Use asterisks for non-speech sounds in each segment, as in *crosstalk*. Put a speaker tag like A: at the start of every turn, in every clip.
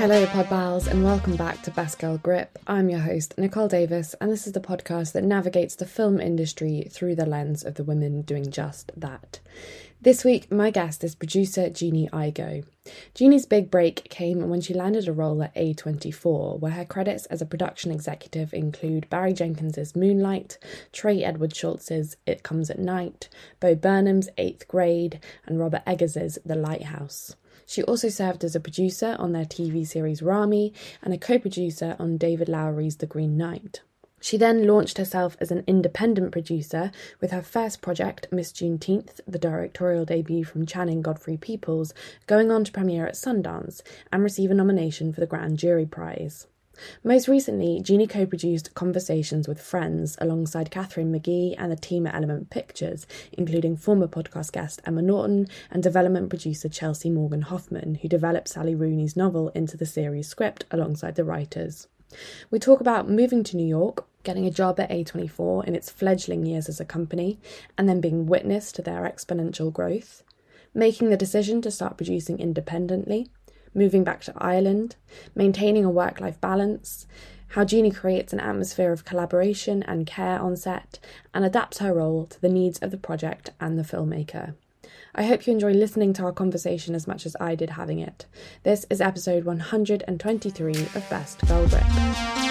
A: Hello, Podpals, and welcome back to Best Girl Grip. I'm your host, Nicole Davis, and this is the podcast that navigates the film industry through the lens of the women doing just that. This week, my guest is producer Jeannie Igoe. Jeannie's big break came when she landed a role at A24, where her credits as a production executive include Barry Jenkins's Moonlight, Trey Edward Shults's It Comes at Night, Bo Burnham's Eighth Grade, and Robert Eggers's The Lighthouse. She also served as a producer on their TV series Ramy and a co producer on David Lowery's The Green Knight. She then launched herself as an independent producer with her first project, Miss Juneteenth, the directorial debut from Channing Godfrey Peoples, going on to premiere at Sundance and receive a nomination for the Grand Jury Prize. Most recently, Jeannie co produced Conversations with Friends alongside Catherine Magee and the team at Element Pictures, including former podcast guest Emma Norton and development producer Chelsea Morgan Hoffman, who developed Sally Rooney's novel into the series script alongside the writers. We talk about moving to New York, getting a job at A24 in its fledgling years as a company, and then being witness to their exponential growth, making the decision to start producing independently, moving back to Ireland, maintaining a work life balance, how Jeannie creates an atmosphere of collaboration and care on set, and adapts her role to the needs of the project and the filmmaker. I hope you enjoy listening to our conversation as much as I did having it. This is episode 123 of Best Girl Grip.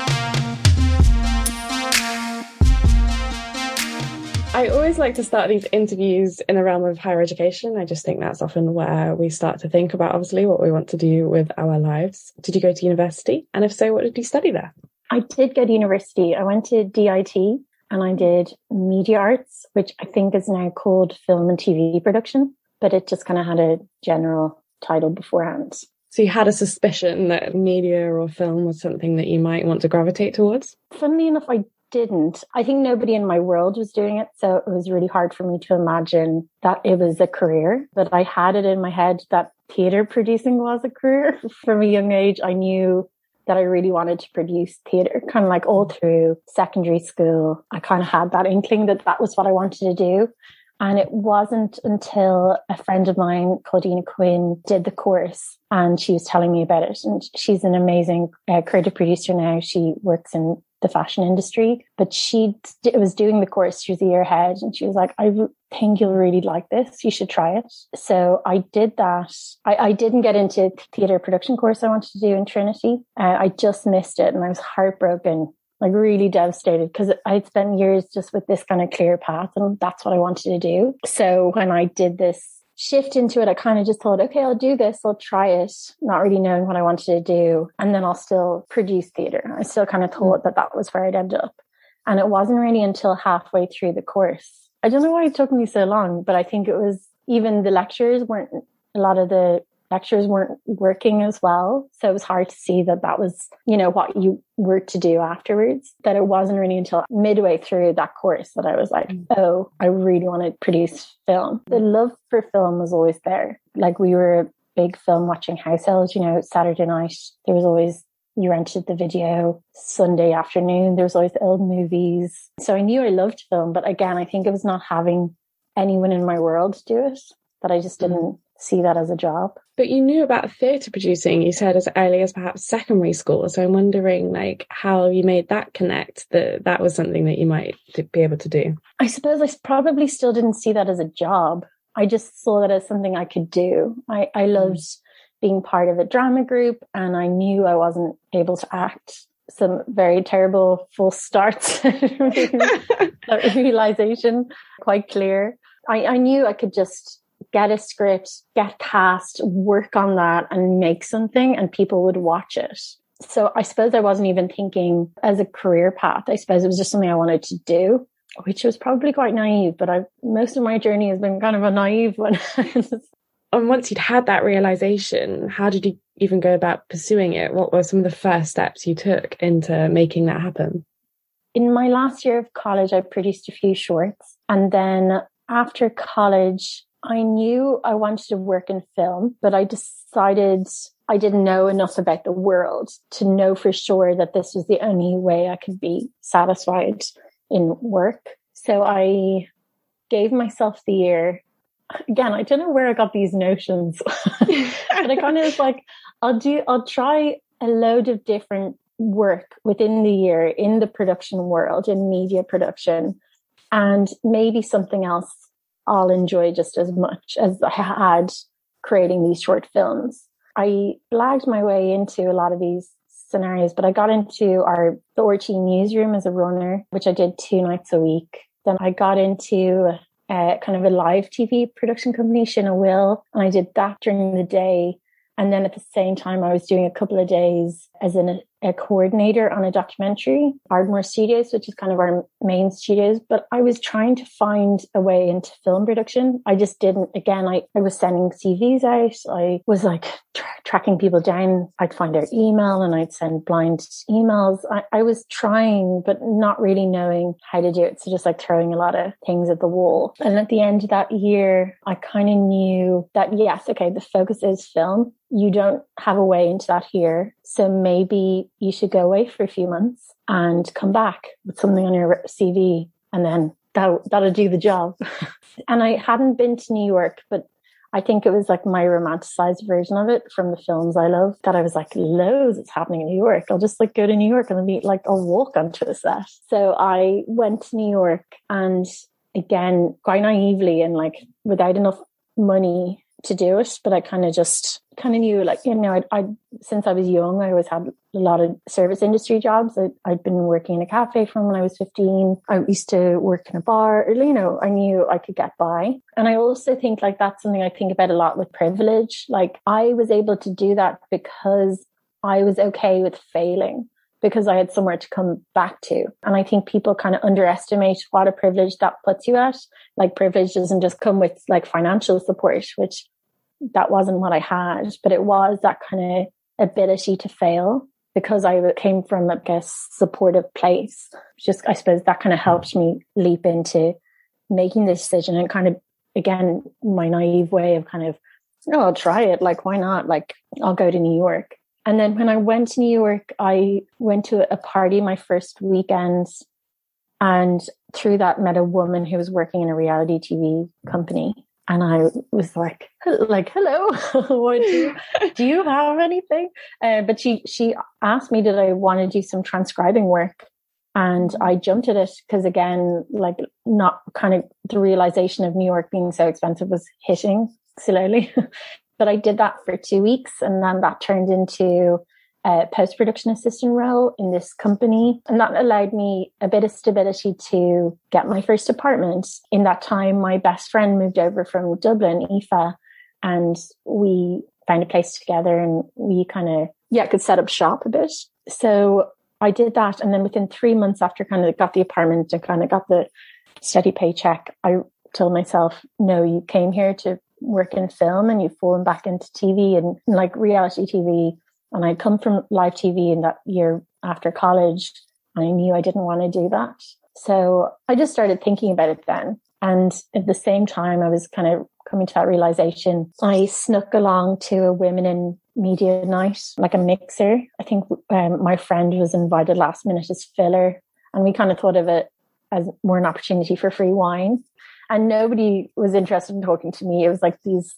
A: I always like to start these interviews in the realm of higher education. I just think that's often where we start to think about, obviously, what we want to do with our lives. Did you go to university? And if so, what did you study there?
B: I did go to university. I went to DIT and I did media arts, which I think is now called film and TV production, but it just kind of had a general title beforehand.
A: So you had a suspicion that media or film was something that you might want to gravitate towards?
B: Funnily enough, I didn't. I think nobody in my world was doing it. So it was really hard for me to imagine that it was a career. But I had it in my head that theatre producing was a career. *laughs* From a young age, I knew that I really wanted to produce theatre, kind of like all through secondary school. I kind of had that inkling that that was what I wanted to do. And it wasn't until a friend of mine, Claudina Quinn, did the course and she was telling me about it. And she's an amazing uh, creative producer now. She works in the fashion industry, but she was doing the course. She was a year ahead and she was like, I think you'll really like this. You should try it. So I did that. I, I didn't get into theatre production course I wanted to do in Trinity. Uh, I just missed it and I was heartbroken like really devastated because I'd spent years just with this kind of clear path and that's what I wanted to do. So when I did this shift into it, I kind of just thought, okay, I'll do this, I'll try it, not really knowing what I wanted to do. And then I'll still produce theatre. I still kind of thought mm-hmm. that that was where I'd end up. And it wasn't really until halfway through the course. I don't know why it took me so long, but I think it was even the lectures weren't a lot of the lectures weren't working as well. So it was hard to see that that was, you know, what you were to do afterwards. That it wasn't really until midway through that course that I was like, mm. oh, I really want to produce film. The love for film was always there. Like we were a big film watching household, you know, Saturday night, there was always you rented the video Sunday afternoon. There was always old movies. So I knew I loved film, but again, I think it was not having anyone in my world do it that I just mm. didn't see that as a job.
A: But you knew about theatre producing, you said as early as perhaps secondary school. So I'm wondering like how you made that connect that that was something that you might be able to do.
B: I suppose I probably still didn't see that as a job. I just saw that as something I could do. I, I mm. loved being part of a drama group and I knew I wasn't able to act. Some very terrible false starts, *laughs* *laughs* realization quite clear. I, I knew I could just get a script, get cast, work on that and make something and people would watch it. So I suppose I wasn't even thinking as a career path. I suppose it was just something I wanted to do, which was probably quite naive, but I most of my journey has been kind of a naive one. *laughs*
A: and once you'd had that realization, how did you even go about pursuing it? What were some of the first steps you took into making that happen?
B: In my last year of college, I produced a few shorts. And then after college, I knew I wanted to work in film, but I decided I didn't know enough about the world to know for sure that this was the only way I could be satisfied in work. So I gave myself the year again, I don't know where I got these notions, *laughs* but I kind of was *laughs* like, I'll do, I'll try a load of different work within the year in the production world, in media production, and maybe something else I'll enjoy just as much as I had creating these short films. I blagged my way into a lot of these scenarios, but I got into our the RTÉ newsroom as a runner, which I did two nights a week. Then I got into kind of a live TV production company, Shinawil, and I did that during the day. And then at the same time, I was doing a couple of days as an a coordinator on a documentary, Ardmore Studios, which is kind of our main studios. But I was trying to find a way into film production. I just didn't. Again, I, I was sending CVs out. I was like tra- tracking people down. I'd find their email and I'd send blind emails. I, I was trying, but not really knowing how to do it. So just like throwing a lot of things at the wall. And at the end of that year, I kind of knew that yes, okay, the focus is film. You don't have a way into that here. So maybe you should go away for a few months and come back with something on your CV and then that, that'll do the job. *laughs* and I hadn't been to New York, but I think it was like my romanticized version of it from the films I love that I was like, loads is happening in New York. I'll just like go to New York and meet like I'll walk onto a set. So I went to New York and again, quite naively and like without enough money to do it, but I kind of just kind of knew, like, you know, I, I, since I was young, I always had a lot of service industry jobs. I, I'd been working in a cafe from when I was 15. I used to work in a bar, or, you know, I knew I could get by. And I also think like that's something I think about a lot with privilege. Like I was able to do that because I was okay with failing because I had somewhere to come back to. And I think people kind of underestimate what a privilege that puts you at. Like privilege doesn't just come with like financial support, which that wasn't what I had, but it was that kind of ability to fail because I came from like a supportive place. Just, I suppose that kind of helped me leap into making the decision and kind of, again, my naive way of kind of, oh, I'll try it. Like, why not? Like, I'll go to New York. And then when I went to New York, I went to a party my first weekend and through that met a woman who was working in a reality TV company and I was like, like, hello, *laughs* what do you, do you have anything? Uh, but she, she asked me, did I want to do some transcribing work? And I jumped at it because again, like not kind of the realization of New York being so expensive was hitting slowly. *laughs* but I did that for two weeks and then that turned into a post production assistant role in this company. And that allowed me a bit of stability to get my first apartment. In that time, my best friend moved over from Dublin, Aoife, and we found a place together and we kind of, yeah, could set up shop a bit. So I did that. And then within three months after kind of got the apartment and kind of got the steady paycheck, I told myself, no, you came here to work in film and you've fallen back into TV and like reality TV and I'd come from live TV in that year after college. I knew I didn't want to do that. So I just started thinking about it then. And at the same time, I was kind of coming to that realization. I snuck along to a women in media night, like a mixer. I think um, my friend was invited last minute as filler. And we kind of thought of it as more an opportunity for free wine. And nobody was interested in talking to me. It was like these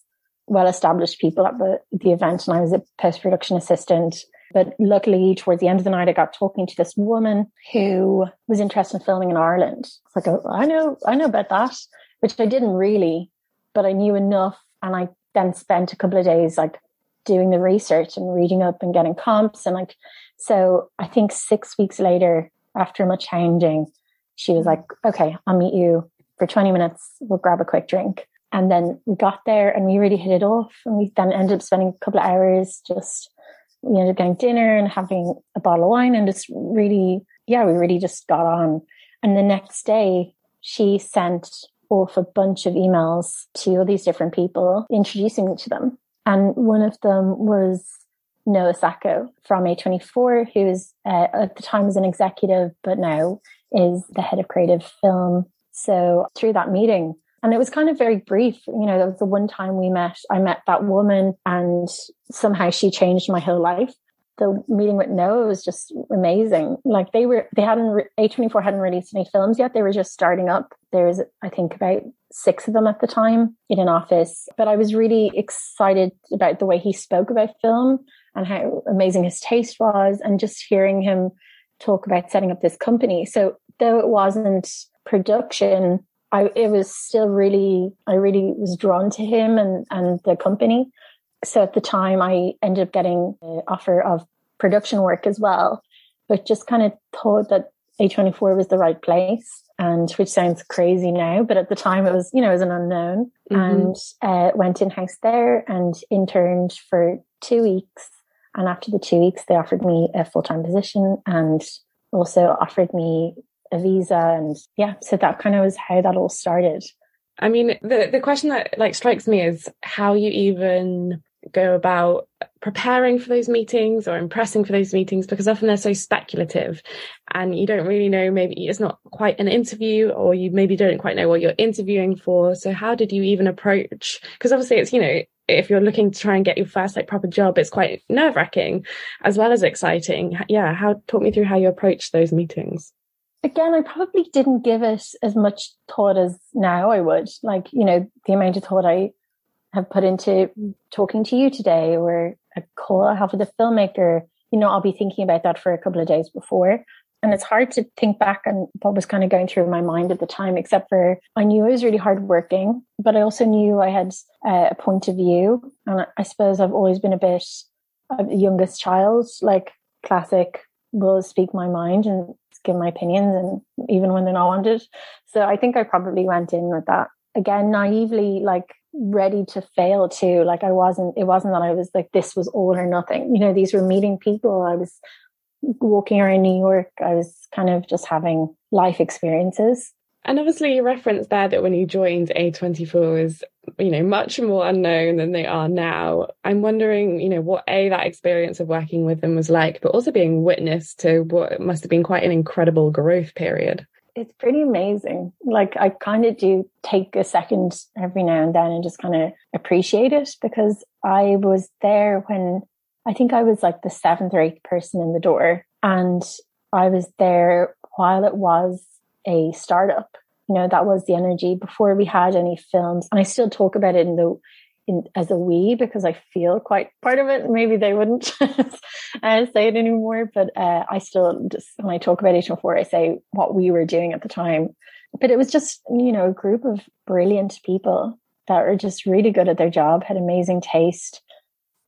B: well established people at the, the event and I was a post production assistant. But luckily, towards the end of the night, I got talking to this woman who was interested in filming in Ireland. It's like, oh, I know, I know about that, which I didn't really, but I knew enough. And I then spent a couple of days like doing the research and reading up and getting comps. And like, so I think six weeks later, after much hounding, she was hmm. like, okay, I'll meet you for 20 minutes. We'll grab a quick drink. And then we got there and we really hit it off. And we then ended up spending a couple of hours just, we ended up getting dinner and having a bottle of wine and just really, yeah, we really just got on. And the next day, she sent off a bunch of emails to all these different people, introducing me to them. And one of them was Noah Sacco from A24, who is uh, at the time was an executive, but now is the head of creative film. So through that meeting, and it was kind of very brief. You know, there was the one time we met, I met that woman and somehow she changed my whole life. The meeting with Noah was just amazing. Like they were, they hadn't, A24 hadn't released any films yet. They were just starting up. There was, I think, about six of them at the time in an office. But I was really excited about the way he spoke about film and how amazing his taste was, and just hearing him talk about setting up this company. So though it wasn't production, I it was still really I really was drawn to him and and the company. So at the time, I ended up getting an offer of production work as well, but just kind of thought that A24 was the right place and which sounds crazy now, but at the time it was, you know, it was an unknown mm-hmm. and uh, went in house there and interned for two weeks. And after the two weeks, they offered me a full time position and also offered me a visa. And yeah, so that kind of was how that all started.
A: I mean, the, the question that like strikes me is how you even go about preparing for those meetings or impressing for those meetings because often they're so speculative and you don't really know maybe it's not quite an interview or you maybe don't quite know what you're interviewing for so how did you even approach because obviously it's you know if you're looking to try and get your first like proper job it's quite nerve-wracking as well as exciting yeah how talk me through how you approach those meetings
B: again, I probably didn't give it as much thought as now I would. Like, you know, the amount of thought I have put into talking to you today or a call I have with a filmmaker, you know, I'll be thinking about that for a couple of days before. And it's hard to think back on what was kind of going through my mind at the time, except for I knew I was really hardworking, but I also knew I had uh, a point of view. And I suppose I've always been a bit of the youngest child, like classic will speak my mind and give my opinions and even when they're not wanted. So I think I probably went in with that again naively like ready to fail too. Like I wasn't, it wasn't that I was like, this was all or nothing. You know, these were meeting people. I was walking around New York. I was kind of just having life experiences.
A: And obviously you referenced there that when you joined A24 was, you know, much more unknown than they are now. I'm wondering, you know, what A, that experience of working with them was like, but also being witness to what must have been quite an incredible growth period
B: it's pretty amazing. Like I kind of do take a second every now and then and just kind of appreciate it because I was there when I think I was like the seventh or eighth person in the door and I was there while it was a startup. You know, that was the energy before we had any films. And I still talk about it in the in, as a we because I feel quite part of it. Maybe they wouldn't *laughs* uh, say it anymore, but uh, I still just when I talk about A24, I say what we were doing at the time. But it was just you know a group of brilliant people that were just really good at their job, had amazing taste,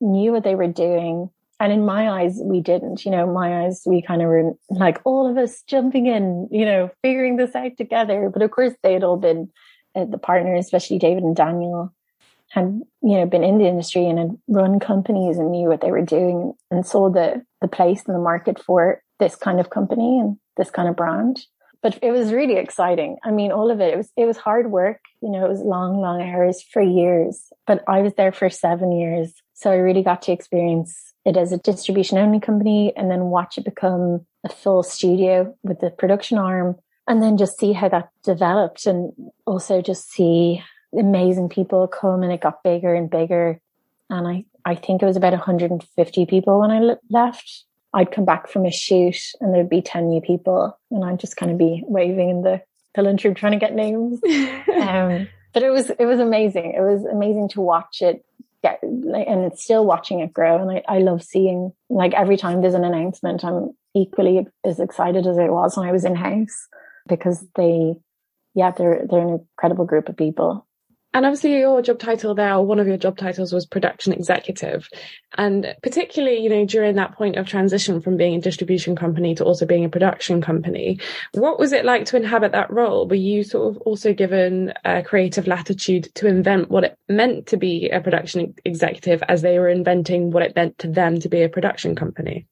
B: knew what they were doing. And in my eyes, we didn't. You know, my eyes, we kind of were like all of us jumping in, you know, figuring this out together. But of course, they had all been uh, the partners, especially David and Daniel, had you know been in the industry and had run companies and knew what they were doing and saw the the place in the market for this kind of company and this kind of brand but it was really exciting i mean all of it it was it was hard work you know it was long long hours for years but i was there for 7 years so i really got to experience it as a distribution only company and then watch it become a full studio with the production arm and then just see how that developed and also just see amazing people come and it got bigger and bigger. And I, I think it was about 150 people when I left. I'd come back from a shoot and there'd be 10 new people and I'd just kind of be waving in the pillar trying to get names. *laughs* um, but it was, it was amazing. It was amazing to watch it get, and it's still watching it grow. And I, I love seeing like every time there's an announcement, I'm equally as excited as I was when I was in house because they, yeah, they're, they're an incredible group of people.
A: And obviously your job title there, or one of your job titles was production executive. And particularly, you know, during that point of transition from being a distribution company to also being a production company, what was it like to inhabit that role? Were you sort of also given a creative latitude to invent what it meant to be a production executive as they were inventing what it meant to them to be a production company?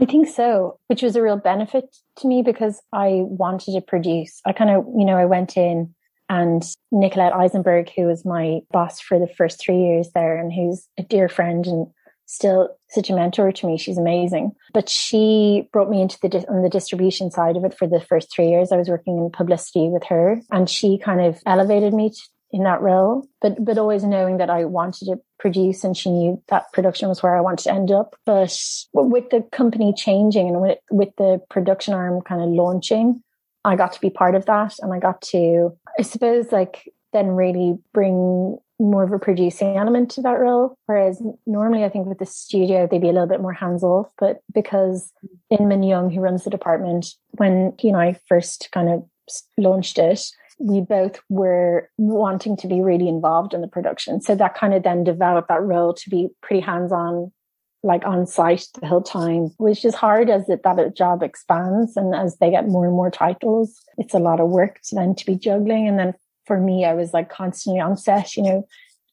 B: I think so, which was a real benefit to me because I wanted to produce. I kind of, you know, I went in and Nicolette Aizenberg, who was my boss for the first three years there and who's a dear friend and still such a mentor to me. She's amazing. But she brought me into the on the distribution side of it for the first three years. I was working in publicity with her, and she kind of elevated me in that role. But but always knowing that I wanted to produce, and she knew that production was where I wanted to end up. But with the company changing and with with the production arm kind of launching, I got to be part of that and I got to, I suppose, like then really bring more of a producing element to that role. Whereas normally I think with the studio, they'd be a little bit more hands off. But because Inman Young, who runs the department, when he and I first kind of launched it, we both were wanting to be really involved in the production. So that kind of then developed that role to be pretty hands on, like on site the whole time, which is hard as it, that job expands and as they get more and more titles. It's a lot of work to then to be juggling. And then for me, I was like constantly on set, you know,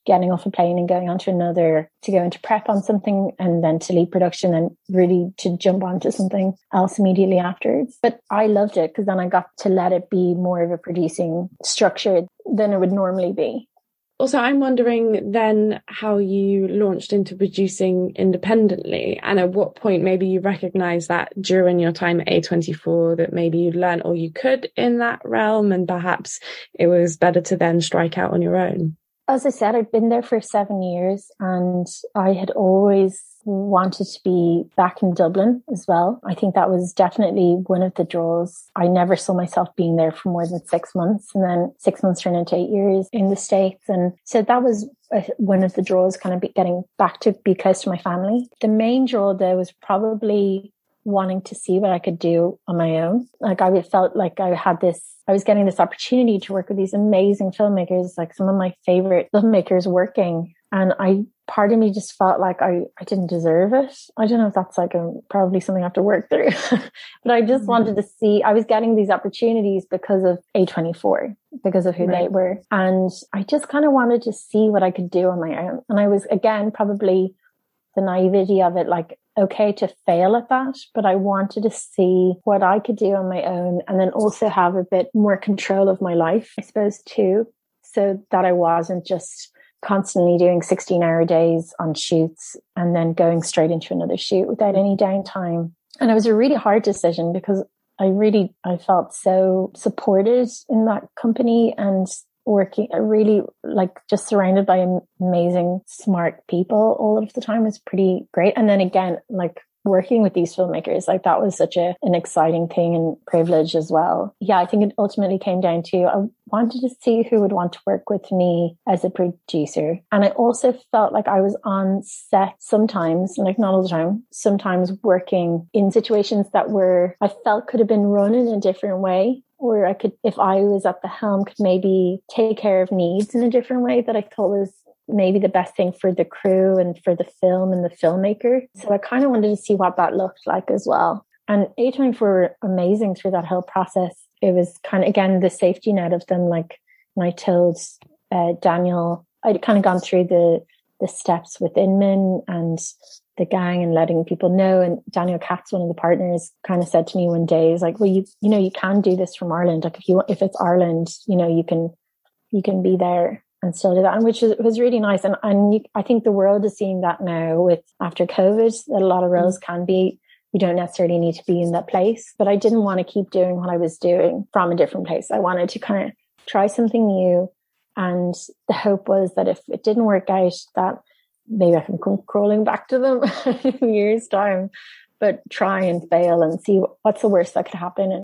B: getting off a plane and going on to another to go into prep on something and then to lead production and really to jump onto something else immediately afterwards. But I loved it because then I got to let it be more of a producing structure than it would normally be.
A: Also, I'm wondering then how you launched into producing independently and at what point maybe you recognized that during your time at A24 that maybe you learned all you could in that realm and perhaps it was better to then strike out on your own.
B: As I said, I'd been there for seven years and I had always wanted to be back in Dublin as well. I think that was definitely one of the draws. I never saw myself being there for more than six months and then six months turned into eight years in the States. And so that was uh, one of the draws kind of getting back to be close to my family. The main draw though was probably wanting to see what I could do on my own. Like I felt like I had this, I was getting this opportunity to work with these amazing filmmakers, like some of my favorite filmmakers working. And I, part of me just felt like I, I didn't deserve it. I don't know if that's like a, probably something I have to work through, *laughs* but I just mm-hmm. wanted to see, I was getting these opportunities because of A24, because of who right. they were. And I just kind of wanted to see what I could do on my own. And I was again, probably the naivety of it, like okay to fail at that, but I wanted to see what I could do on my own and then also have a bit more control of my life, I suppose, too, so that I wasn't just constantly doing 16 hour days on shoots and then going straight into another shoot without any downtime. And it was a really hard decision because I really, I felt so supported in that company and working really like just surrounded by amazing smart people all of the time was pretty great and then again like working with these filmmakers like that was such a an exciting thing and privilege as well. Yeah i think it ultimately came down to i wanted to see who would want to work with me as a producer. And i also felt like i was on set sometimes like not all the time sometimes working in situations that were i felt could have been run in a different way or I could, if I was at the helm, could maybe take care of needs in a different way that I thought was maybe the best thing for the crew and for the film and the filmmaker. So I kind of wanted to see what that looked like as well. And A24 were amazing through that whole process. It was kind of, again, the safety net of them. Like told uh, Daniel, I'd kind of gone through the, the steps with Inman and the gang and letting people know. And Daniel Katz, one of the partners, kind of said to me one day, "Is like, well, you you know, you can do this from Ireland. Like if you if it's Ireland, you know, you can you can be there and still do that, and which is, was really nice. And and you, I think the world is seeing that now with after COVID that a lot of roles mm-hmm. can be. You don't necessarily need to be in that place, but I didn't want to keep doing what I was doing from a different place. I wanted to kind of try something new. And the hope was that if it didn't work out, that maybe I can come crawling back to them *laughs* in year's time, but try and fail and see what's the worst that could happen.
A: And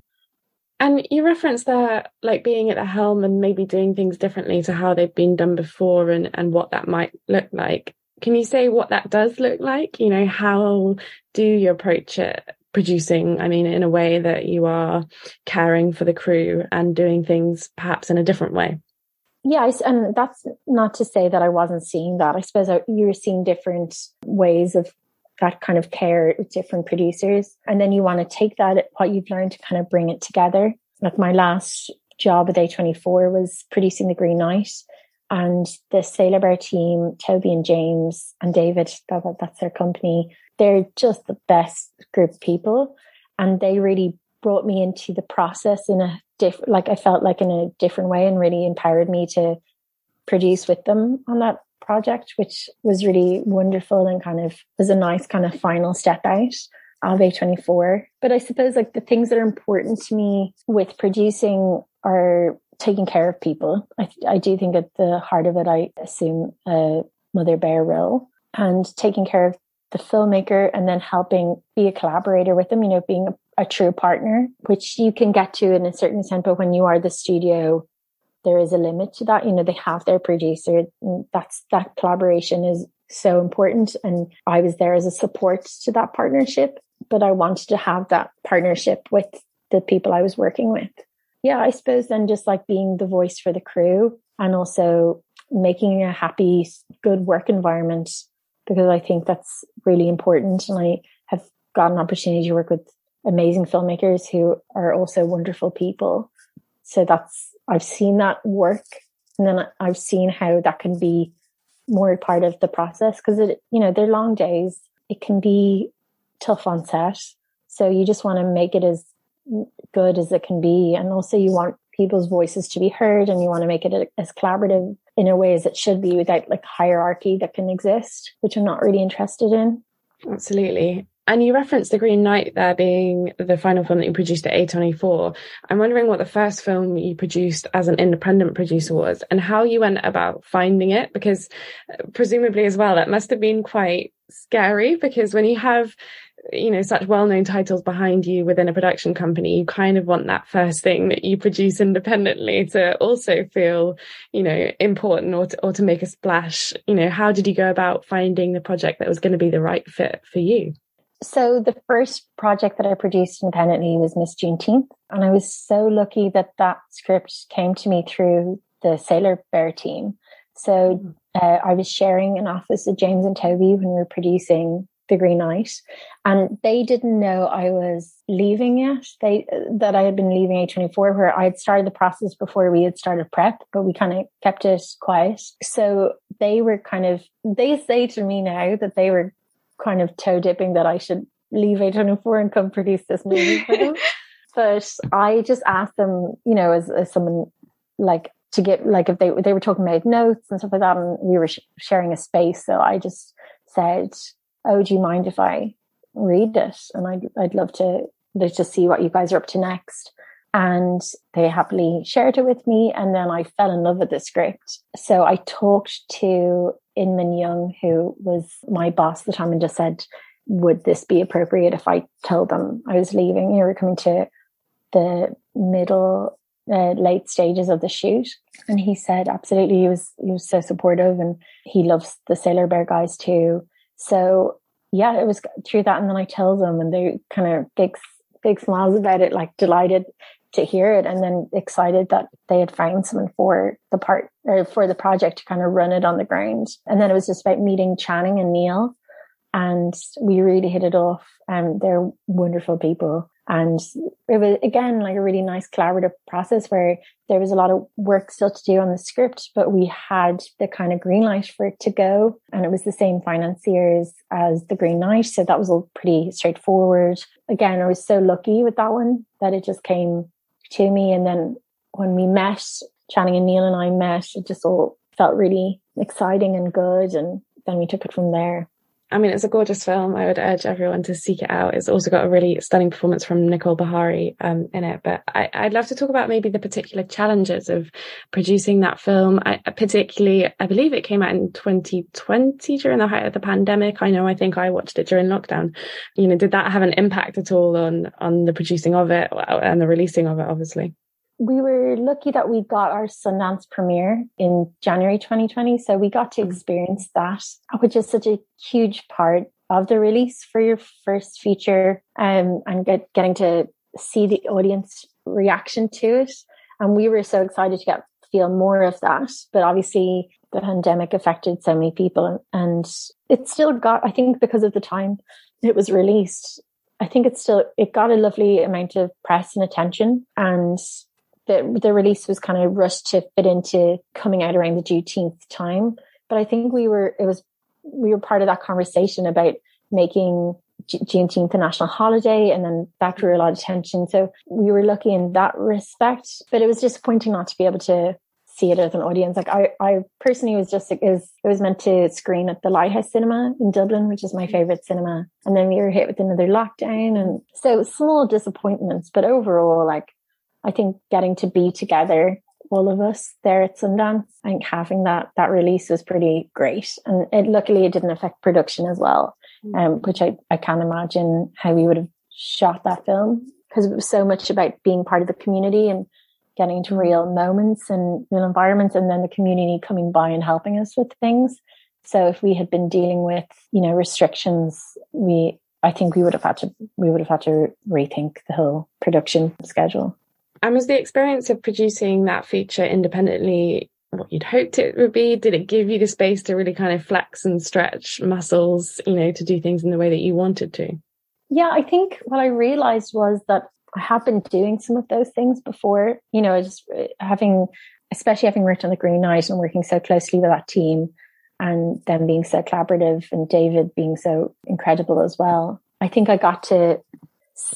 A: you referenced that, like being at the helm and maybe doing things differently to how they've been done before and, and what that might look like. Can you say what that does look like? You know, how do you approach it producing? I mean, in a way that you are caring for the crew and doing things perhaps in a different way?
B: yeah, and that's not to say that I wasn't seeing that. I suppose uh, you're seeing different ways of that kind of care with different producers. And then you want to take that, what you've learned, to kind of bring it together. Like my last job at A24 was producing The Green Knight. And the Sailor Bear team, Toby and James and David, that, that's their company, they're just the best group of people. And they really brought me into the process in a different, like I felt like in a different way and really empowered me to produce with them on that project, which was really wonderful and kind of was a nice kind of final step out of A24. But I suppose like the things that are important to me with producing are taking care of people. I, I do think at the heart of it, I assume a mother bear role and taking care of the filmmaker and then helping be a collaborator with them, you know, being a, a true partner, which you can get to in a certain extent. But when you are the studio, there is a limit to that. You know, they have their producer. That's that collaboration is so important. And I was there as a support to that partnership, but I wanted to have that partnership with the people I was working with. Yeah, I suppose then just like being the voice for the crew and also making a happy, good work environment because I think that's really important. And I have got an opportunity to work with amazing filmmakers who are also wonderful people. So that's, I've seen that work. And then I've seen how that can be more part of the process because it, you know, they're long days. It can be tough on set. So you just want to make it as good as it can be. And also you want people's voices to be heard and you want to make it as collaborative in a way as it should be without like hierarchy that can exist, which I'm not really interested in.
A: Absolutely. And you referenced The Green Knight there being the final film that you produced at A24. I'm wondering what the first film you produced as an independent producer was and how you went about finding it, because uh, presumably as well, that must have been quite scary because when you have you know such well-known titles behind you within a production company you kind of want that first thing that you produce independently to also feel you know important or to, or to make a splash you know how did you go about finding the project that was going to be the right fit for you
B: so the first project that I produced independently was Miss Juneteenth, and I was so lucky that that script came to me through the Sailor Bear team. So mm. uh, I was sharing an office with James and Toby when we were producing The Green Knight, and they didn't know I was leaving yet. They that I had been leaving A24, where I had started the process before we had started prep, but we kind of kept it quiet. So they were kind of they say to me now that they were kind of toe dipping that I should leave A24 and come produce this movie for them. *laughs* but I just asked them, you know, as, as someone like to get like if they they were talking about notes and stuff like that, and we were sh- sharing a space. So I just said, "Oh, do you mind if I read it?" And I'd I'd love to to see what you guys are up to next. And they happily shared it with me, and then I fell in love with the script. So I talked to Inman Young, who was my boss at the time, and just said, Would this be appropriate if I told them I was leaving? You were coming to the middle, uh, late stages of the shoot. And he said, Absolutely. He was, he was so supportive and he loves the Sailor Bear guys too. So, yeah, it was through that. And then I told them, and they kind of big, big smiles about it, like delighted to hear it and then excited that they had found someone for the part or for the project to kind of run it on the ground. And then it was just about meeting Channing and Neil and we really hit it off. And um, they're wonderful people. And it was again like a really nice collaborative process where there was a lot of work still to do on the script, but we had the kind of green light for it to go. And it was the same financiers as the Green Knight. So that was all pretty straightforward. Again, I was so lucky with that one that it just came to me. And then when we met, Channing and Neil and I met, it just all felt really exciting and good. And then we took it from there.
A: I mean, it's a gorgeous film. I would urge everyone to seek it out. It's also got a really stunning performance from Nicole Beharie um, in it. But I, would love to talk about maybe the particular challenges of producing that film. I, particularly, I believe it came out in 2020 during the height of the pandemic. I know. I think I watched it during lockdown. You know, did that have an impact at all on on the producing of it and the releasing of it? Obviously
B: we were lucky that we got our Sundance premiere in January 2020. So we got to mm. experience that, which is such a huge part of the release for your first feature um, and get, getting to see the audience reaction to it. And we were so excited to get feel more of that. But obviously the pandemic affected so many people and it still got, I think because of the time it was released, I think it's still, it got a lovely amount of press and attention and the the release was kind of rushed to fit into coming out around the Juneteenth time. But I think we were it was we were part of that conversation about making Juneteenth a national holiday, and then that drew a lot of attention. So we were lucky in that respect. But it was disappointing not to be able to see it as an audience. Like I, I personally was just it was it was meant to screen at the Lighthouse Cinema in Dublin, which is my mm-hmm. favorite cinema, and then we were hit with another lockdown, and so small disappointments. But overall, like I think getting to be together, all of us there at Sundance, I think having that that release was pretty great. And it luckily it didn't affect production as well, mm. um, which I, I can't imagine how we would have shot that film because it was so much about being part of the community and getting into real moments and real environments and then the community coming by and helping us with things. So if we had been dealing with, you know, restrictions, we I think we would have had to we would have had to rethink the whole production schedule.
A: And was the experience of producing that feature independently what you'd hoped it would be? Did it give you the space to really kind of flex and stretch muscles, you know, to do things in the way that you wanted to?
B: Yeah, I think what I realized was that I have been doing some of those things before. You know, just uh, having, especially having worked on the Green Knight and working so closely with that team and them being so collaborative and David being so incredible as well. I think I got to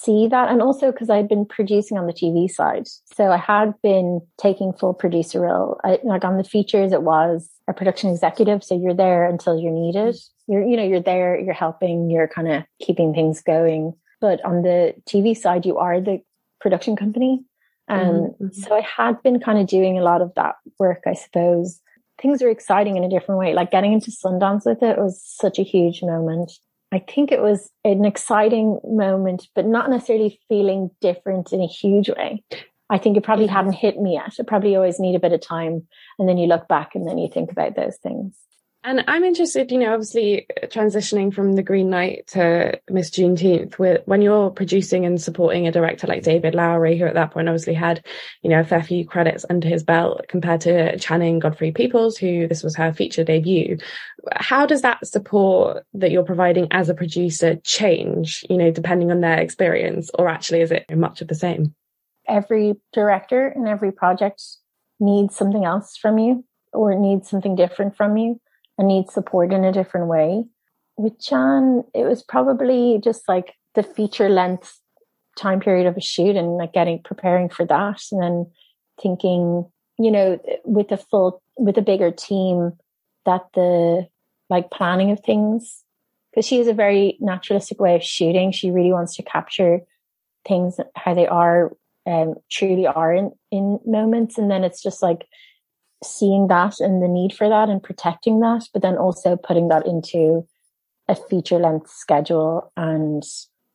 B: see that and also because I'd been producing on the TV side. So I had been taking full producer role. I, like on the features, it was a production executive. So you're there until you're needed. You're, you know, you're there, you're helping, you're kind of keeping things going. But on the TV side, you are the production company. And mm-hmm. so I had been kind of doing a lot of that work, I suppose things are exciting in a different way. Like getting into Sundance with it was such a huge moment. I think it was an exciting moment, but not necessarily feeling different in a huge way. I think it probably hadn't hit me yet. It probably always need a bit of time. And then you look back and then you think about those things.
A: And I'm interested, you know, obviously uh, transitioning from the Green Knight to Miss Juneteenth, with, when you're producing and supporting a director like David Lowery, who at that point obviously had, you know, a fair few credits under his belt compared to Channing Godfrey Peoples, who this was her feature debut. How does that support that you're providing as a producer change, you know, depending on their experience, or actually is it much of the same?
B: Every director and every project needs something else from you or needs something different from you and need support in a different way. With John, it was probably just like the feature length time period of a shoot and like getting preparing for that and then thinking, you know, with a full with a bigger team that the like planning of things because she has a very naturalistic way of shooting. She really wants to capture things how they are um truly are in, in moments and then it's just like seeing that and the need for that and protecting that, but then also putting that into a feature length schedule and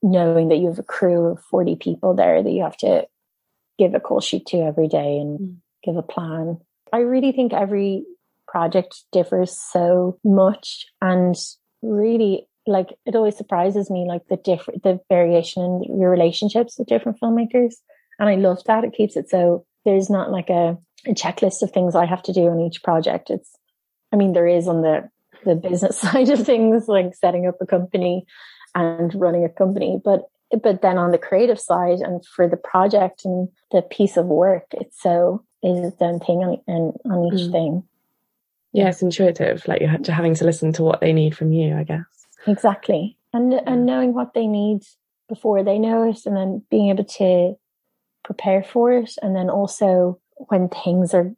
B: knowing that you have a crew of 40 people there that you have to give a call sheet to every day and mm. give a plan. I really think every project differs so much and really like it always surprises me like the different the variation in your relationships with different filmmakers and I love that it keeps it so there's not like a a checklist of things I have to do on each project. It's, I mean, there is on the, the business *laughs* side of things, like setting up a company and running a company, but, but then on the creative side and for the project and the piece of work, it's so is its own thing on, on, on each mm. thing.
A: Yeah, it's intuitive. Like you're having to listen to what they need from you, I guess.
B: Exactly. And, and knowing what they need before they know it and then being able to prepare for it. And then also when things are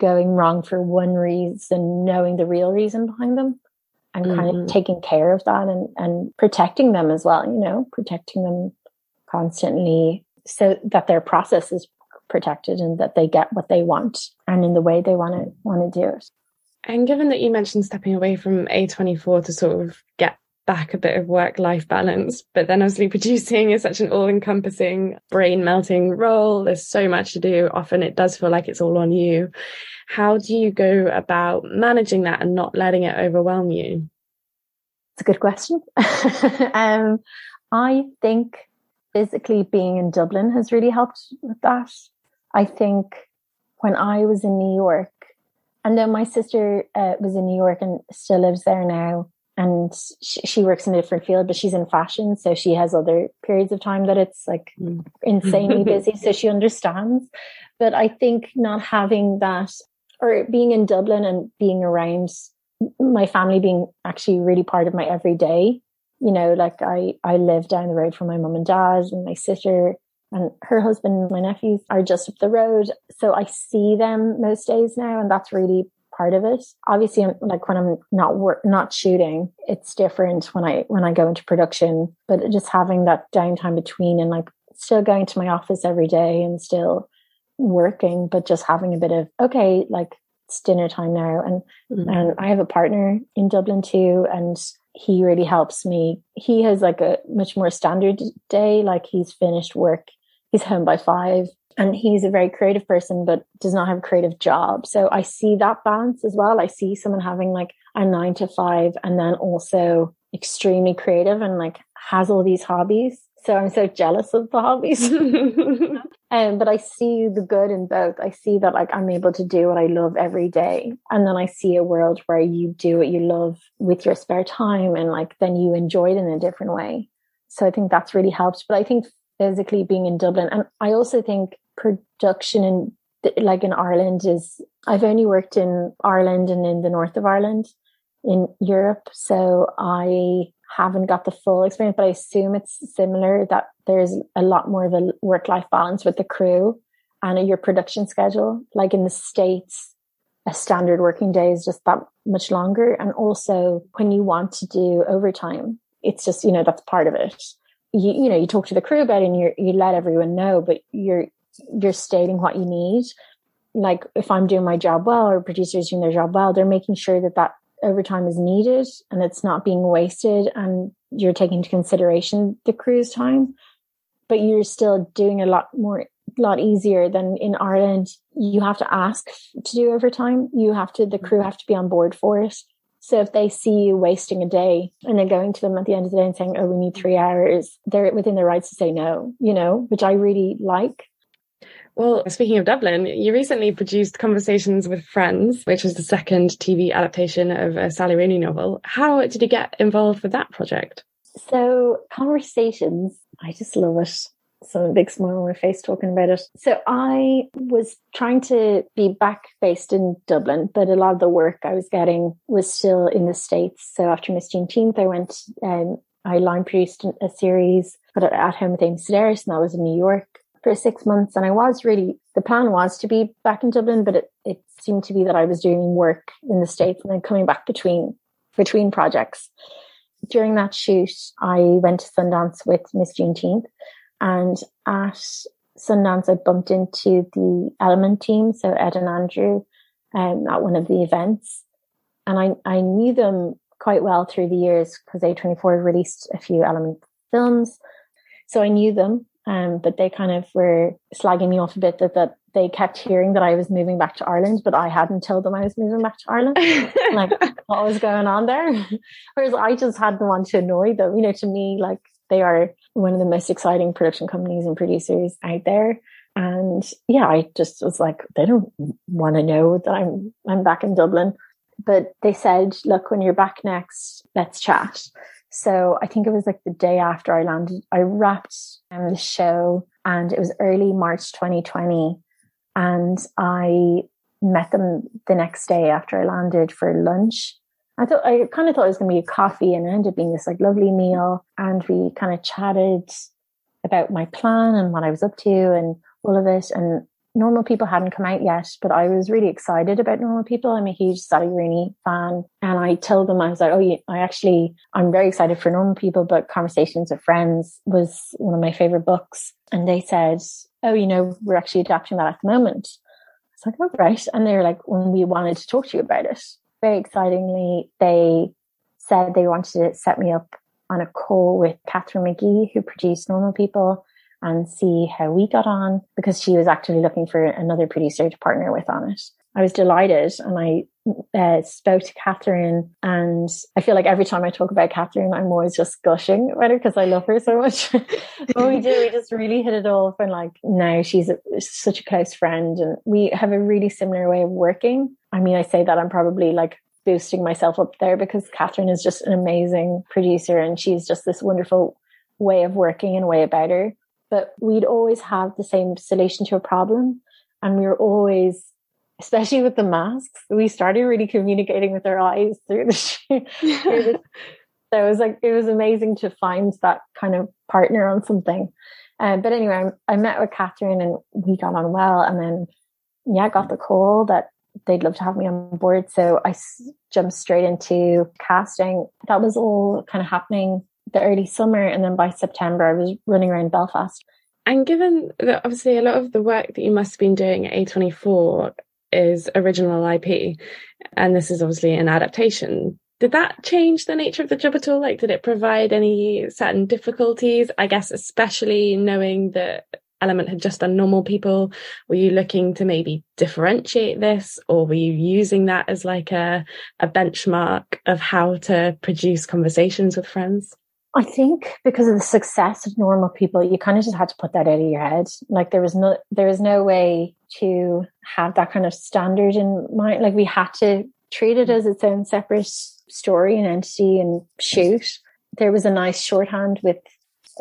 B: going wrong for one reason, knowing the real reason behind them and mm-hmm. kind of taking care of that and, and protecting them as well, you know, protecting them constantly so that their process is protected and that they get what they want and in the way they want to want to do it.
A: And given that you mentioned stepping away from A24 to sort of get back a bit of work life balance. But then obviously *laughs* producing is such an all encompassing brain melting role. There's so much to do. Often it does feel like it's all on you. How do you go about managing that and not letting it overwhelm you?
B: It's a good question. *laughs* um, I think physically being in Dublin has really helped with that. I think when I was in New York, and then my sister uh, was in New York and still lives there now and she, she, works in a different field, but she's in fashion. So she has other periods of time that it's like mm. insanely *laughs* busy. So she understands. But I think not having that or being in Dublin and being around my family being actually really part of my everyday, you know, like I, I live down the road from my mum and dad and my sister and her husband, and my nephews are just up the road. So I see them most days now. And that's really part of it. Obviously, like when I'm not work, not shooting, it's different when I when I go into production. But just having that downtime between and like still going to my office every day and still working, but just having a bit of okay, like it's dinner time now, and mm-hmm. and I have a partner in Dublin too, and he really helps me. He has like a much more standard day, like he's finished work he's home by five. And he's a very creative person but does not have a creative job. So i see that balance as well. I see someone having like a nine to five and then also extremely creative and like has all these hobbies. So i'm so jealous of the hobbies. *laughs* Um, but i see the good in both. I see that like i'm able to do what i love every day. And then i see a world where you do what you love with your spare time and like then you enjoy it in a different way. So i think that's really helped. But i think physically being in dublin and i also think production in like in Ireland is I've only worked in Ireland and in the north of Ireland in Europe. So I haven't got the full experience, but I assume it's similar that there's a lot more of a work life balance with the crew and your production schedule. Like in the States, a standard working day is just that much longer. And also when you want to do overtime, it's just, you know, that's part of it. You, you know, you talk to the crew about it and you you let everyone know, but you're you're stating what you need. Like if I'm doing my job well or producers doing their job well, they're making sure that that overtime is needed and it's not being wasted and you're taking into consideration the crew's time. But you're still doing a lot more lot easier than in Ireland. You have to ask to do overtime. You have to, the crew have to be on board for it. So if they see you wasting a day and then going to them at the end of the day and saying, Oh, we need three mm-hmm. hours, they're within their rights to say no, you know, which I really like.
A: Well, speaking of Dublin, you recently produced Conversations with Friends, which was the second TV adaptation of a Sally Rooney novel. How did you get involved with that project?
B: So, Conversations, I just love it. So a big smile on my face talking about it. So I was trying to be back based in Dublin, but a lot of the work I was getting was still in the States. So after Miss Juneteenth, I went, um, I line produced a series, at home with Amy Sedaris, and that was in New York for six months. And I was really, the plan was to be back in Dublin, but it, it seemed to be that I was doing work in the States and then coming back between, between projects. During that shoot, I went to Sundance with Miss Juneteenth and at Sundance, I bumped into the Element team. So Ed and Andrew, um, at one of the events. And I, I knew them quite well through the years because A24 released a few Element films. So I knew them um, but they kind of were slagging me off a bit that, that they kept hearing that I was moving back to Ireland, but I hadn't told them I was moving back to Ireland. *laughs* like, what was going on there? *laughs* Whereas I just hadn't wanted to annoy them. You know, to me, like, they are one of the most exciting production companies and producers out there. And yeah, I just was like, they don't want to know that I'm, I'm back in Dublin. But they said, look, when you're back next, let's chat. So I think it was like the day after I landed, I wrapped um, the show and it was early March 2020. And I met them the next day after I landed for lunch. I thought, I kind of thought it was going to be a coffee and it ended up being this like lovely meal. And we kind of chatted about my plan and what I was up to and all of it. And Normal People hadn't come out yet, but I was really excited about Normal People. I'm a huge Sally Rooney fan. And I told them, I was like, oh, yeah, I actually, I'm very excited for Normal People, but Conversations with Friends was one of my favorite books. And they said, oh, you know, we're actually adapting that at the moment. I was like, oh, right. And they were like, when we wanted to talk to you about it. Very excitingly, they said they wanted to set me up on a call with Catherine Magee, who produced Normal People and see how we got on because she was actually looking for another producer to partner with on it. I was delighted and I uh, spoke to Catherine. and I feel like every time I talk about Catherine, I'm always just gushing about her because I love her so much. *laughs* but we do, we just really hit it off and like now she's a, such a close friend and we have a really similar way of working. I mean, I say that I'm probably like boosting myself up there because Catherine is just an amazing producer and she's just this wonderful way of working and way about her but we'd always have the same solution to a problem. And we were always, especially with the masks, we started really communicating with our eyes through the, *laughs* the *laughs* so it was like, it was amazing to find that kind of partner on something. Um, but anyway, I, I met with Catherine and we got on well. And then, yeah, I got the call that they'd love to have me on board. So I jumped straight into casting. That was all kind of happening the early summer, and then by September, I was running around Belfast.
A: And given that obviously a lot of the work that you must have been doing at A24 is original IP, and this is obviously an adaptation, did that change the nature of the job at all? Like, did it provide any certain difficulties? I guess, especially knowing that Element had just done normal people? Were you looking to maybe differentiate this or were you using that as like a, a benchmark of how to produce conversations with friends?
B: I think because of the success of normal people, you kind of just had to put that out of your head. Like there was no, there was no way to have that kind of standard in mind. Like we had to treat it as its own separate story and entity and shoot. There was a nice shorthand with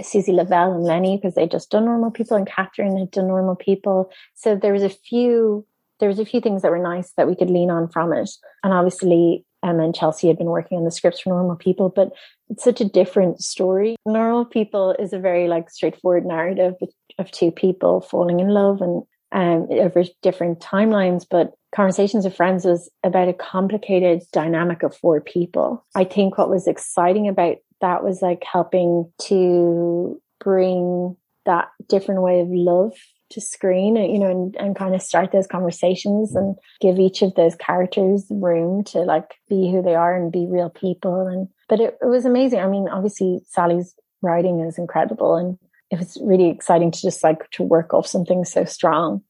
B: Suzie Lavelle and Lenny because they'd just done normal people and Catherine had done normal people. So there was a few, there was a few things that were nice that we could lean on from it. And obviously Emma and Chelsea had been working on the scripts for normal people, but it's such a different story. Normal people is a very like straightforward narrative of two people falling in love and um, over different timelines, but Conversations with Friends was about a complicated dynamic of four people. I think what was exciting about that was like helping to bring that different way of love to screen, you know, and, and kind of start those conversations and give each of those characters room to like be who they are and be real people. And, but it, it was amazing. I mean, obviously Sally's writing is incredible and it was really exciting to just like to work off something so strong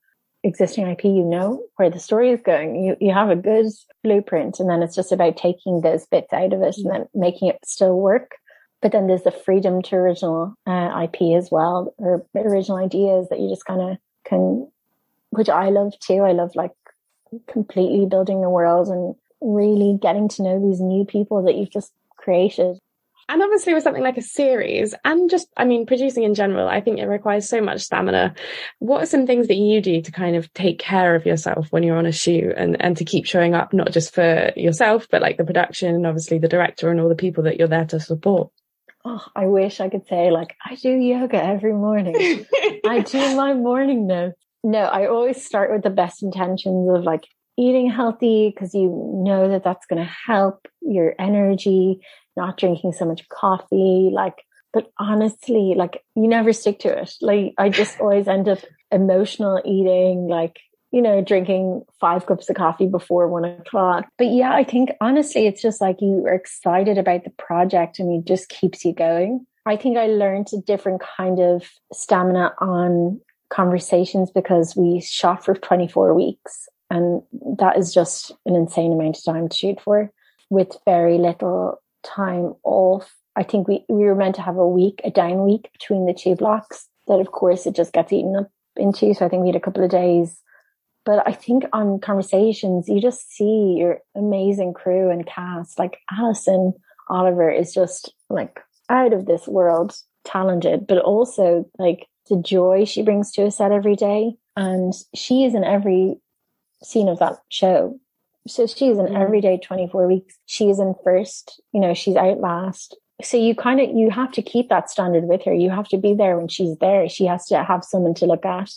B: existing IP, you know where the story is going. You you have a good blueprint, and then it's just about taking those bits out of it and mm. then making it still work. But then there's the freedom to original uh, IP as well, or original ideas that you just kind of can, which I love too. I love like completely building the world and really getting to know these new people that you've just created.
A: And obviously, with something like a series and just, I mean, producing in general, I think it requires so much stamina. What are some things that you do to kind of take care of yourself when you're on a shoot and, and to keep showing up, not just for yourself, but like the production and obviously the director and all the people that you're there to support?
B: Oh, I wish I could say, like, I do yoga every morning. *laughs* I do my morning notes. No, I always start with the best intentions of like eating healthy because you know that that's going to help your energy not drinking so much coffee, like, but honestly, like you never stick to it. Like I just always end up emotional eating, like, you know, drinking five cups of coffee before one o'clock. But yeah, I think honestly, it's just like you are excited about the project and it just keeps you going. I think I learned a different kind of stamina on conversations because we shot for 24 weeks and that is just an insane amount of time to shoot for with very little time off. I think we, we were meant to have a week, a down week between the two blocks that of course it just gets eaten up into. So I think we had a couple of days. But I think on conversations, you just see your amazing crew and cast. Like Alison Oliver is just like out of this world talented, but also like the joy she brings to a set every day. And she is in every scene of that show. So she's an mm. everyday 24 weeks. She's in first, you know, she's out last. So you kind of, you have to keep that standard with her. You have to be there when she's there. She has to have someone to look at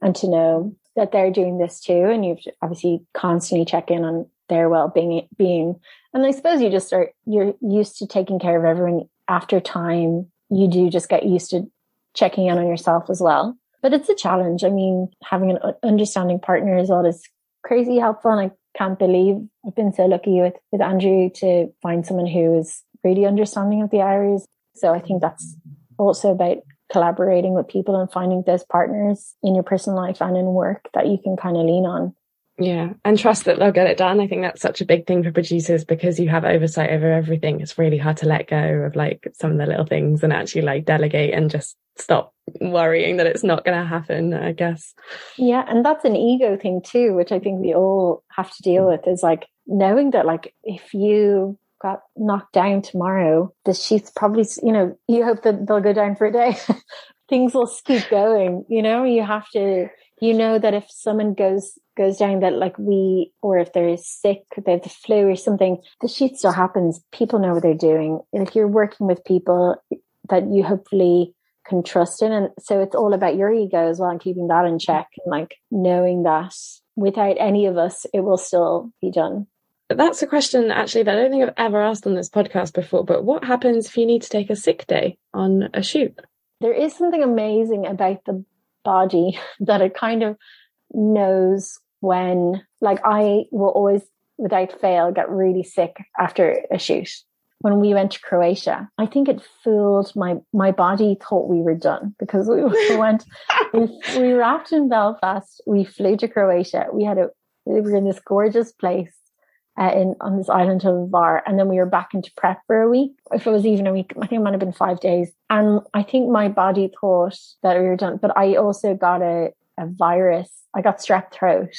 B: and to know that they're doing this too. And you have obviously constantly check in on their well-being being. And I suppose you just start, you're used to taking care of everyone after time. You do just get used to checking in on yourself as well. But it's a challenge. I mean, having an understanding partner is always crazy helpful. And I can't believe I've been so lucky with, with Andrew to find someone who is really understanding of the Irish. So I think that's also about collaborating with people and finding those partners in your personal life and in work that you can kind of lean on.
A: Yeah, and trust that they'll get it done. I think that's such a big thing for producers because you have oversight over everything. It's really hard to let go of like some of the little things and actually like delegate and just stop worrying that it's not going to happen, I guess.
B: Yeah, and that's an ego thing too, which I think we all have to deal mm. with is like knowing that like if you got knocked down tomorrow, the sheets probably, you know, you hope that they'll go down for a day. *laughs* Things will keep going, you know, you have to you know that if someone goes goes down that like we or if they're sick they have the flu or something the sheet still happens. People know what they're doing. Like you're working with people that you hopefully can trust in and so it's all about your ego as well and keeping that in check and like knowing that without any of us it will still be done
A: that's a question actually that I don't think I've ever asked on this podcast before, but what happens if you need to take a sick day on a shoot?
B: There is something amazing about the body *laughs* that it kind of knows when, like, I will always, without fail, get really sick after a shoot. when we went to Croatia. I think it fooled my my body thought we were done because we *laughs* went we, we wrapped in Belfast. We flew to Croatia. We had a we were in this gorgeous place uh, in on this island of Hvar, and then we were back into prep for a week. If it was even a week, I think it might have been five days. And I think my body thought that we were done, but I also got a a virus. I got strep throat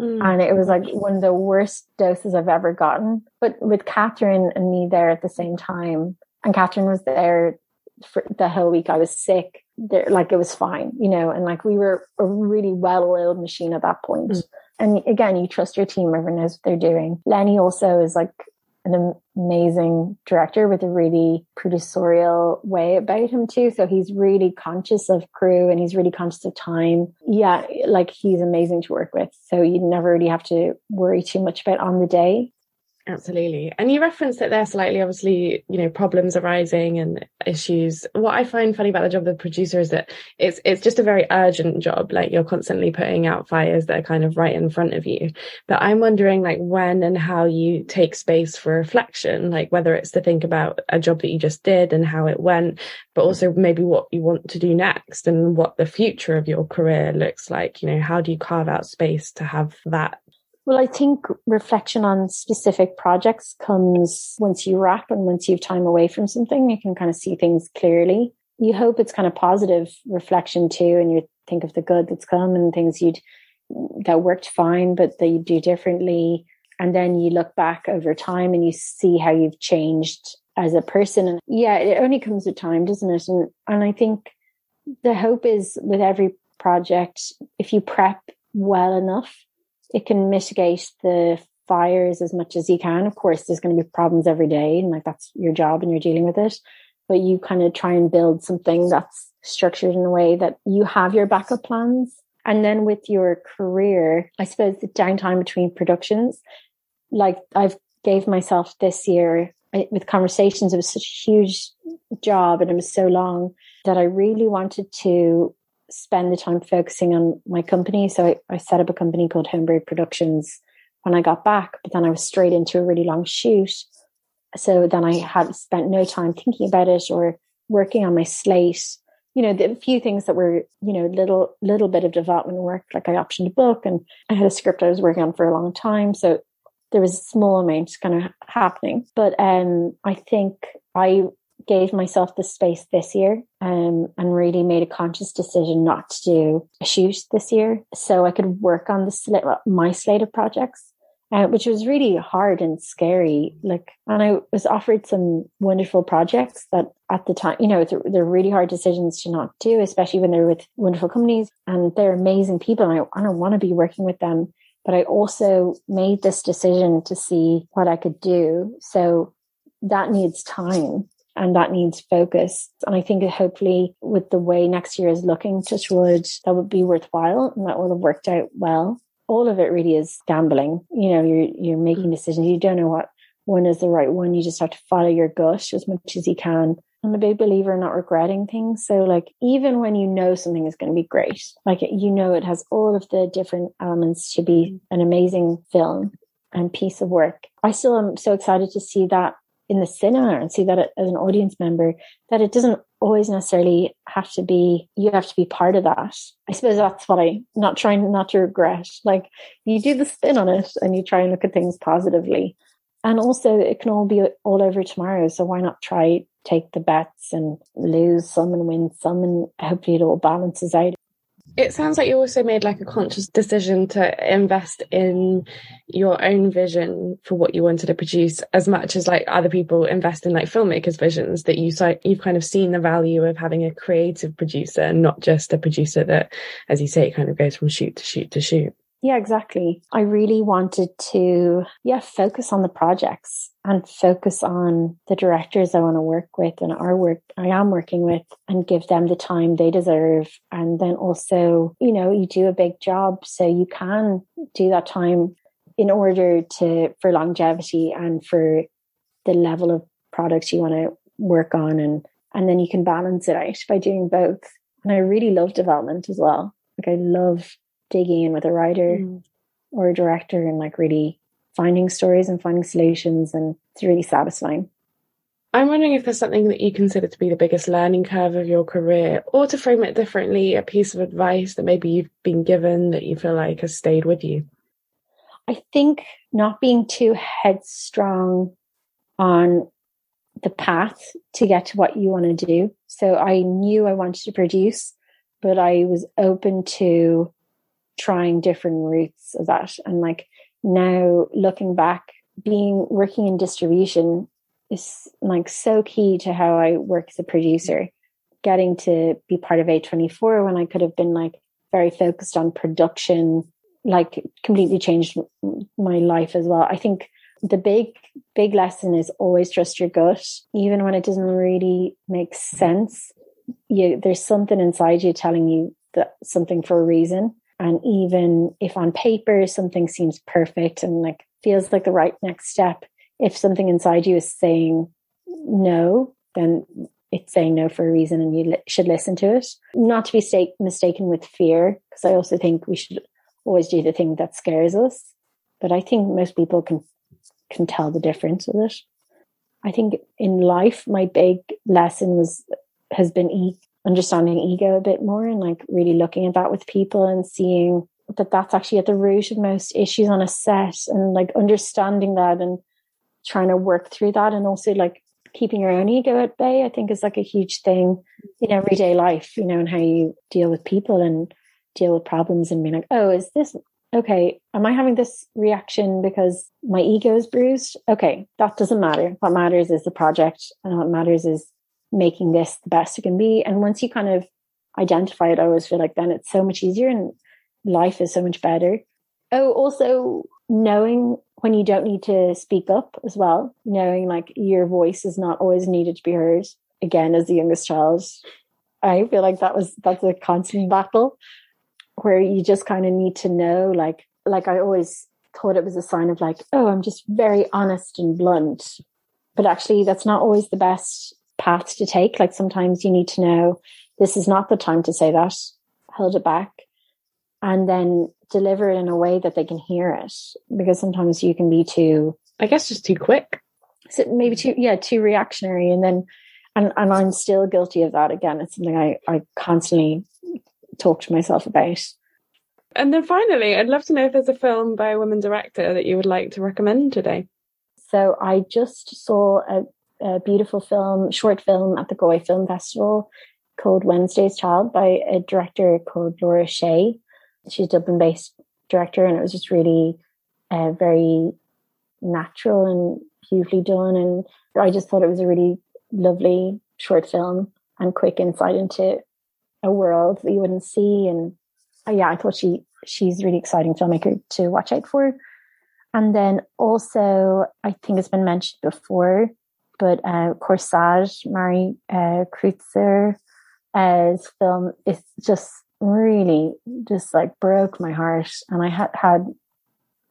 B: Mm. And it was like one of the worst doses I've ever gotten. But with Catherine and me there at the same time, and Catherine was there for the whole week I was sick. There, like it was fine, you know, and like we were a really well-oiled machine at that point. Mm. And again, you trust your team, everyone knows what they're doing. Lenny also is like an amazing director with a really producerial way about him too. So he's really conscious of crew and he's really conscious of time. Yeah, like he's amazing to work with. So you never really have to worry too much about on the day.
A: Absolutely. And you referenced it there slightly, obviously, you know, problems arising and issues. What I find funny about the job of the producer is that it's it's just a very urgent job. Like you're constantly putting out fires that are kind of right in front of you. But I'm wondering like when and how you take space for reflection, like whether it's to think about a job that you just did and how it went, but also maybe what you want to do next and what the future of your career looks like. You know, how do you carve out space to have that
B: well, I think reflection on specific projects comes once you wrap and once you have time away from something, you can kind of see things clearly. You hope it's kind of positive reflection too, and you think of the good that's come and things you'd that worked fine, but that you do differently. And then you look back over time and you see how you've changed as a person. And yeah, it only comes with time, doesn't it? And and I think the hope is with every project, if you prep well enough, it can mitigate the fires as much as you can. Of course, there's going to be problems every day, and like that's your job and you're dealing with it. But you kind of try and build something that's structured in a way that you have your backup plans. And then with your career, I suppose the downtime between productions, like I've gave myself this year with conversations, it was such a huge job and it was so long that I really wanted to spend the time focusing on my company. So I, I set up a company called Homebrew Productions when I got back, but then I was straight into a really long shoot. So then I had spent no time thinking about it or working on my slate. You know, the few things that were, you know, little little bit of development work, like I optioned a book and I had a script I was working on for a long time. So there was a small amount kind of happening. But um I think I gave myself the space this year um, and really made a conscious decision not to do a shoot this year so I could work on the sl- my slate of projects. Uh, which was really hard and scary. Like, and I was offered some wonderful projects that at the time, you know, they're, they're really hard decisions to not do, especially when they're with wonderful companies and they're amazing people. And I, I don't want to be working with them. But I also made this decision to see what I could do. So that needs time and that needs focus. And I think hopefully with the way next year is looking, touch wood, that would be worthwhile and that will have worked out well. All of it really is gambling. You know, you're you're making mm. decisions. You don't know what one is the right one. You just have to follow your gut as much as you can. I'm a big believer in not regretting things. So like even when you know something is going to be great, like you know it has all of the different elements to be mm. an amazing film and piece of work. I still am so excited to see that in the cinema and see that as an audience member that it doesn't always necessarily have to be you have to be part of that. I suppose that's what i not trying not to regret. Like you do the spin on it and you try and look at things positively. And also it can all be all over tomorrow so why not try take the bets and lose some and win some and hopefully it all balances out
A: it sounds like you also made like a conscious decision to invest in your own vision for what you wanted to produce as much as like other people invest in like filmmakers visions that you so you've kind of seen the value of having a creative producer and not just a producer that as you say kind of goes from shoot to shoot to shoot
B: yeah, exactly. I really wanted to, yeah, focus on the projects and focus on the directors I want to work with and our work I am working with and give them the time they deserve. And then also, you know, you do a big job, so you can do that time in order to, for longevity and for the level of products you want to work on. And, and then you can balance it out by doing both. And I really love development as well. Like I love digging in with a writer mm. or a director and like really finding stories and finding solutions and it's really satisfying
A: I'm wondering if there's something that you consider to be the biggest learning curve of your career, or to frame it differently, a piece of advice that maybe you've been given that you feel like has stayed with you.
B: I think not being too headstrong on the path to get to what you want to do. So I knew I wanted to produce, but I was open to trying different routes of that. And like now looking back, being working in distribution is like so key to how I work as a producer. Getting to be part of A24 when I could have been like very focused on production, like completely changed my life as well. I think the big, big lesson is always trust your gut, even when it doesn't really make sense. You, there's something inside you telling you that something for a reason. And even if on paper something seems perfect and like feels like the right next step, if something inside you is saying no, then it's saying no for a reason and you li- should listen to it. Not to be sta- mistaken with fear, because I also think we should always do the thing that scares us. But I think most people can can tell the difference with it. I think in life, my big lesson was has been e- understanding ego a bit more and like really looking at that with people and seeing that that's actually at the root of most issues on a set and like understanding that and trying to work through that and also like keeping your own ego at bay, I think is like a huge thing in everyday life, you know, and how you deal with people and deal with problems and being like, oh, is this okay? Am I having this reaction because my ego is bruised? Okay, that doesn't matter. What matters is the project, and what matters is making this the best it can be. And once you kind of identify it, I always feel like then it's so much easier and life is so much better. Oh, also knowing when you don't need to speak up as well, knowing like your voice is not always needed to be heard. Again, as the youngest child, I feel like that was that's a constant battle where you just kind of need to know, like, like I always thought it was a sign of like, oh, I'm just very honest and blunt. But actually, that's not always the best path to take. Like sometimes you need to know this is not the time to say that, hold it back, and then deliver it in a way that they can hear it. Because sometimes you can be too
A: i guess just too quick.
B: so maybe too yeah too reactionary. And then and, and i'm still guilty of that again. It's something i i constantly talk to myself about.
A: And then finally i'd love to know if there's a film by a woman director that you would like to recommend today.
B: So i just saw a, a beautiful film short film at the galway film festival called wednesday's child by a director called laura shea she's Dublin based director, and it was just really uh, very natural and beautifully done. And I just thought it was a really lovely short film and quick insight into a world that you wouldn't see. And uh, yeah, I thought she she's really exciting filmmaker to watch out for. And then also, I think it's been mentioned before, but uh, Corsage, Mari uh, as film is just really just like broke my heart. And I had had,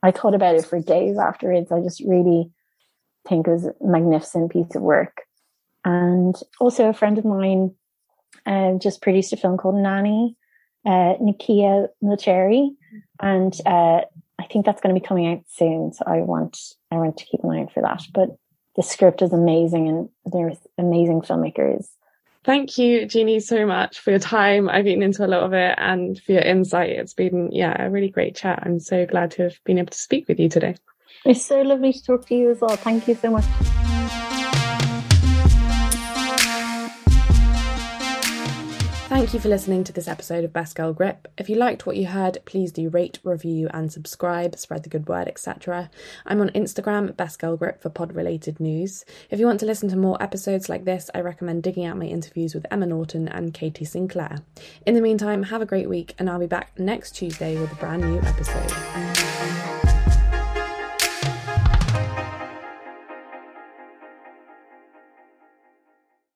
B: I thought about it for days afterwards. I just really think it was a magnificent piece of work. And also a friend of mine uh, just produced a film called Nanny, uh, Nikia Milcheri. And uh, I think that's going to be coming out soon. So I want, I want to keep an eye out for that. But the script is amazing and there's amazing filmmakers
A: Thank you, Jeannie, so much for your time. I've eaten into a lot of it and for your insight. It's been, yeah, a really great chat. I'm so glad to have been able to speak with you today.
B: It's so lovely to talk to you as well. Thank you so much.
A: Thank you for listening to this episode of Best Girl Grip. If you liked what you heard, please do rate, review, and subscribe, spread the good word, etc. I'm on Instagram, Best Girl Grip, for pod related news. If you want to listen to more episodes like this, I recommend digging out my interviews with Emma Norton and Katie Sinclair. In the meantime, have a great week, and I'll be back next Tuesday with a brand new episode.